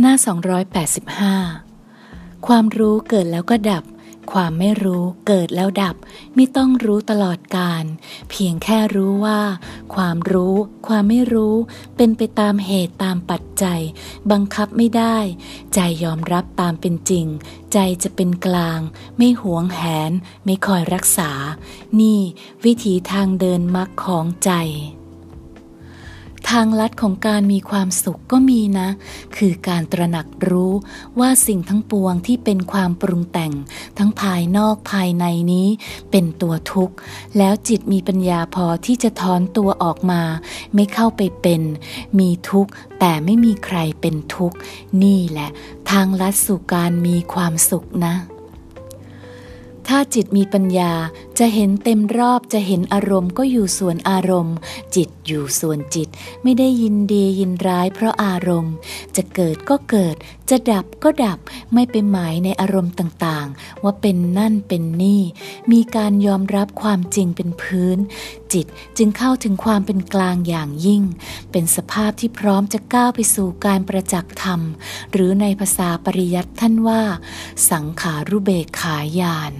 หน้า 285 ความรู้เกิดแล้วก็ดับ ความไม่รู้เกิดแล้วดับ ไม่ต้องรู้ตลอดการ เพียงแค่รู้ว่า ความรู้ ความไม่รู้ เป็นไปตามเหตุตามปัจจัย บังคับไม่ได้ ใจยอมรับตามเป็นจริง ใจจะเป็นกลาง ไม่หวงแหน ไม่คอยรักษา นี่ วิถีทางเดินมรรคของใจ ทางลัดของการมีความสุขก็มีนะ คือการตระหนักรู้ว่าสิ่งทั้งปวงที่เป็นความปรุงแต่ง ทั้งภายนอกภายในนี้เป็นตัวทุกข์ แล้วจิตมีปัญญาพอที่จะถอนตัวออกมา ไม่เข้าไปเป็น มีทุกข์แต่ไม่มีใครเป็นทุกข์ นี่แหละ ทางลัดสู่การมีความสุขนะ ถ้าจิตมีปัญญาจะเห็นเต็มรอบจะเห็นอารมณ์ก็อยู่ส่วนอารมณ์ จิตอยู่ส่วนจิต ไม่ได้ยินดียินร้ายเพราะอารมณ์ จะเกิดก็เกิด จะดับก็ดับไม่ไปหมายในอารมณ์ต่างๆ ว่าเป็นนั่นเป็นนี่ มีการยอมรับความจริงเป็นพื้น จิตจึงเข้าถึงความเป็นกลางอย่างยิ่ง เป็นสภาพที่พร้อมจะก้าวไปสู่การประจักษ์ธรรม หรือในภาษาปริยัติท่านว่า สังขารุเบกขายาน